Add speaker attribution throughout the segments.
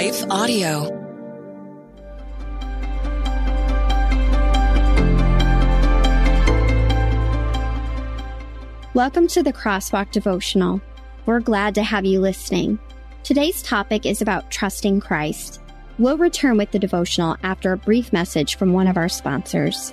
Speaker 1: Life Audio.
Speaker 2: Welcome to the Crosswalk Devotional. We're glad to have you listening. Today's topic is about trusting Christ. We'll return with the devotional after a brief message from one of our sponsors.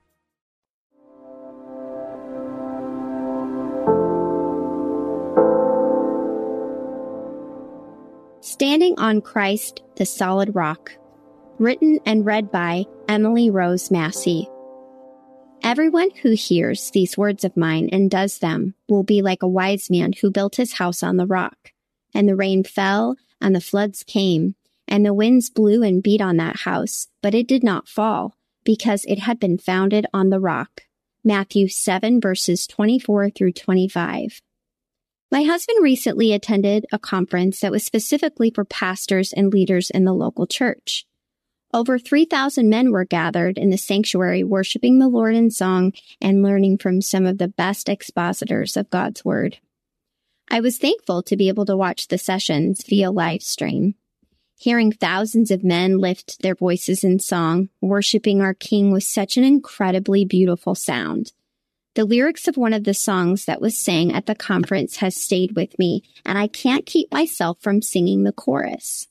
Speaker 2: Standing on Christ, the Solid Rock. Written and read by Emily Rose Massey. Everyone who hears these words of mine and does them will be like a wise man who built his house on the rock. And the rain fell, and the floods came, and the winds blew and beat on that house, but it did not fall, because it had been founded on the rock. Matthew 7 verses 24 through 25. My husband recently attended a conference that was specifically for pastors and leaders in the local church. Over 3,000 men were gathered in the sanctuary worshiping the Lord in song and learning from some of the best expositors of God's Word. I was thankful to be able to watch the sessions via live stream. Hearing thousands of men lift their voices in song, worshiping our King was such an incredibly beautiful sound. The lyrics of one of the songs that was sang at the conference has stayed with me, and I can't keep myself from singing the chorus.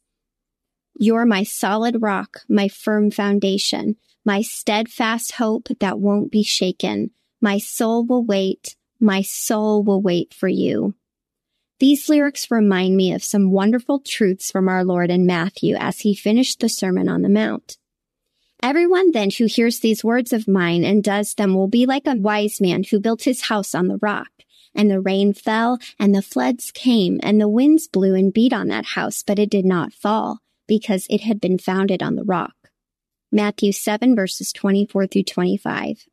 Speaker 2: You're my solid rock, my firm foundation, my steadfast hope that won't be shaken. My soul will wait, my soul will wait for you. These lyrics remind me of some wonderful truths from our Lord in Matthew as he finished the Sermon on the Mount. Everyone then who hears these words of mine and does them will be like a wise man who built his house on the rock. And the rain fell, and the floods came, and the winds blew and beat on that house, but it did not fall, because it had been founded on the rock. Matthew 7 verses 24 through 25.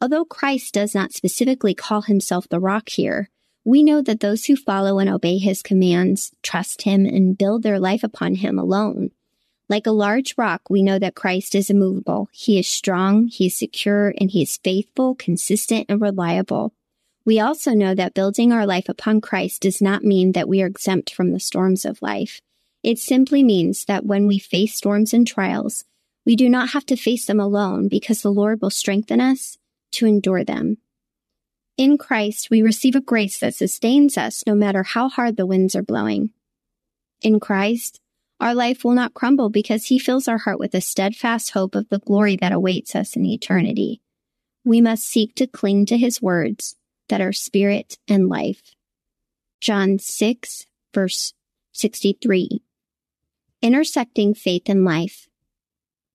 Speaker 2: Although Christ does not specifically call himself the rock here, we know that those who follow and obey his commands trust him and build their life upon him alone. Like a large rock, we know that Christ is immovable. He is strong, he is secure, and he is faithful, consistent, and reliable. We also know that building our life upon Christ does not mean that we are exempt from the storms of life. It simply means that when we face storms and trials, we do not have to face them alone because the Lord will strengthen us to endure them. In Christ, we receive a grace that sustains us no matter how hard the winds are blowing. In Christ, our life will not crumble because he fills our heart with a steadfast hope of the glory that awaits us in eternity. We must seek to cling to his words that are spirit and life. John 6 verse 63. Intersecting faith and life.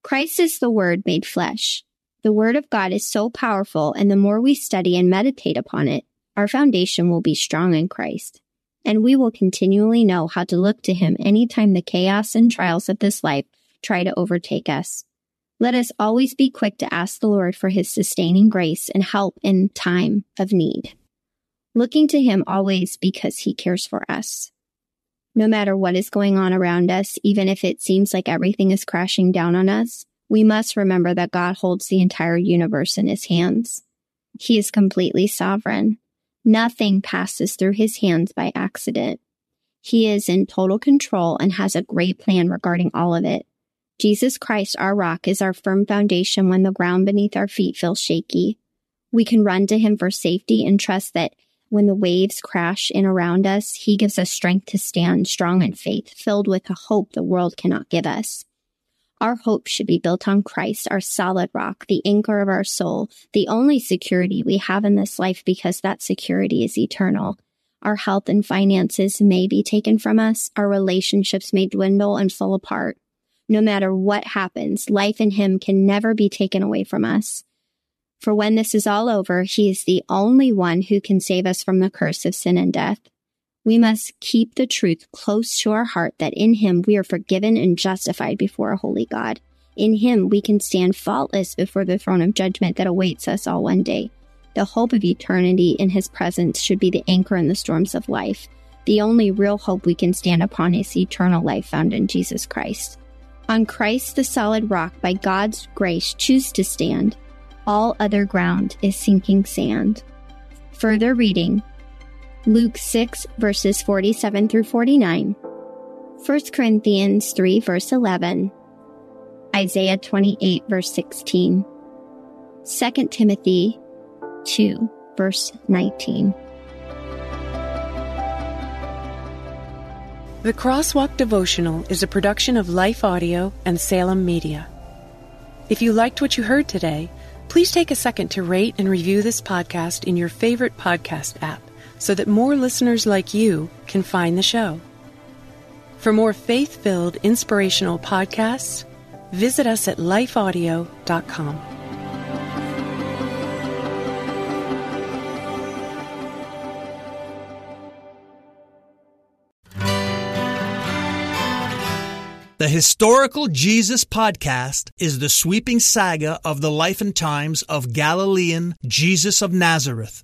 Speaker 2: Christ is the word made flesh. The word of God is so powerful and the more we study and meditate upon it, our foundation will be strong in Christ and we will continually know how to look to him anytime the chaos and trials of this life try to overtake us. Let us always be quick to ask the Lord for his sustaining grace and help in time of need. Looking to him always because he cares for us. No matter what is going on around us, even if it seems like everything is crashing down on us, we must remember that God holds the entire universe in his hands. He is completely sovereign. Nothing passes through his hands by accident. He is in total control and has a great plan regarding all of it. Jesus Christ, our rock, is our firm foundation when the ground beneath our feet feels shaky. We can run to him for safety and trust that When the waves crash in around us, He gives us strength to stand strong in faith, filled with a hope the world cannot give us. Our hope should be built on Christ, our solid rock, the anchor of our soul, the only security we have in this life because that security is eternal. Our health and finances may be taken from us. Our relationships may dwindle and fall apart. No matter what happens, life in Him can never be taken away from us. For when this is all over, he is the only one who can save us from the curse of sin and death. We must keep the truth close to our heart that in him we are forgiven and justified before a holy God. In him we can stand faultless before the throne of judgment that awaits us all one day. The hope of eternity in his presence should be the anchor in the storms of life. The only real hope we can stand upon is eternal life found in Jesus Christ. On Christ, the solid rock, by God's grace, choose to stand all other ground is sinking sand. Further reading Luke 6, verses 47 through 49, 1 Corinthians 3, verse 11, Isaiah 28, verse 16, 2 Timothy 2, verse 19.
Speaker 1: The Crosswalk Devotional is a production of Life Audio and Salem Media. If you liked what you heard today, Please take a second to rate and review this podcast in your favorite podcast app so that more listeners like you can find the show. For more faith filled, inspirational podcasts, visit us at lifeaudio.com.
Speaker 3: The Historical Jesus podcast is the sweeping saga of the life and times of Galilean Jesus of Nazareth,